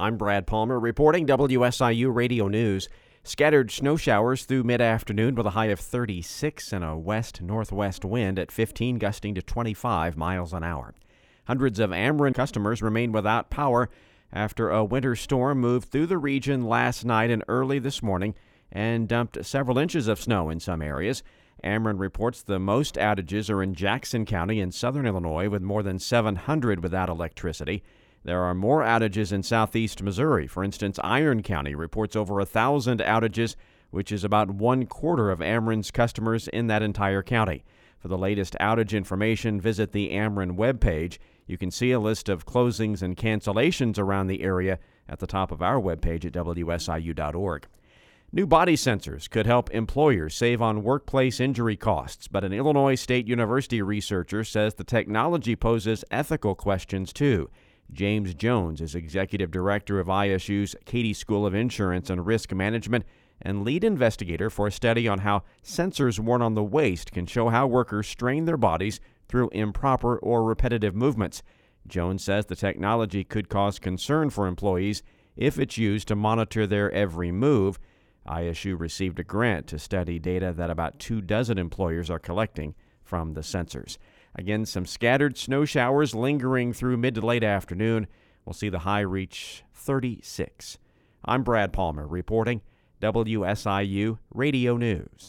I'm Brad Palmer reporting WSIU Radio News. Scattered snow showers through mid afternoon with a high of 36 and a west northwest wind at 15, gusting to 25 miles an hour. Hundreds of Ameren customers remain without power after a winter storm moved through the region last night and early this morning and dumped several inches of snow in some areas. Ameren reports the most outages are in Jackson County in southern Illinois, with more than 700 without electricity. There are more outages in southeast Missouri. For instance, Iron County reports over a thousand outages, which is about one quarter of Ameren's customers in that entire county. For the latest outage information, visit the Ameren webpage. You can see a list of closings and cancellations around the area at the top of our webpage at WSIU.org. New body sensors could help employers save on workplace injury costs, but an Illinois State University researcher says the technology poses ethical questions too. James Jones is executive director of ISU's Katie School of Insurance and Risk Management and lead investigator for a study on how sensors worn on the waist can show how workers strain their bodies through improper or repetitive movements. Jones says the technology could cause concern for employees if it's used to monitor their every move ISU received a grant to study data that about two dozen employers are collecting from the sensors. Again, some scattered snow showers lingering through mid to late afternoon. We'll see the high reach 36. I'm Brad Palmer reporting WSIU Radio News.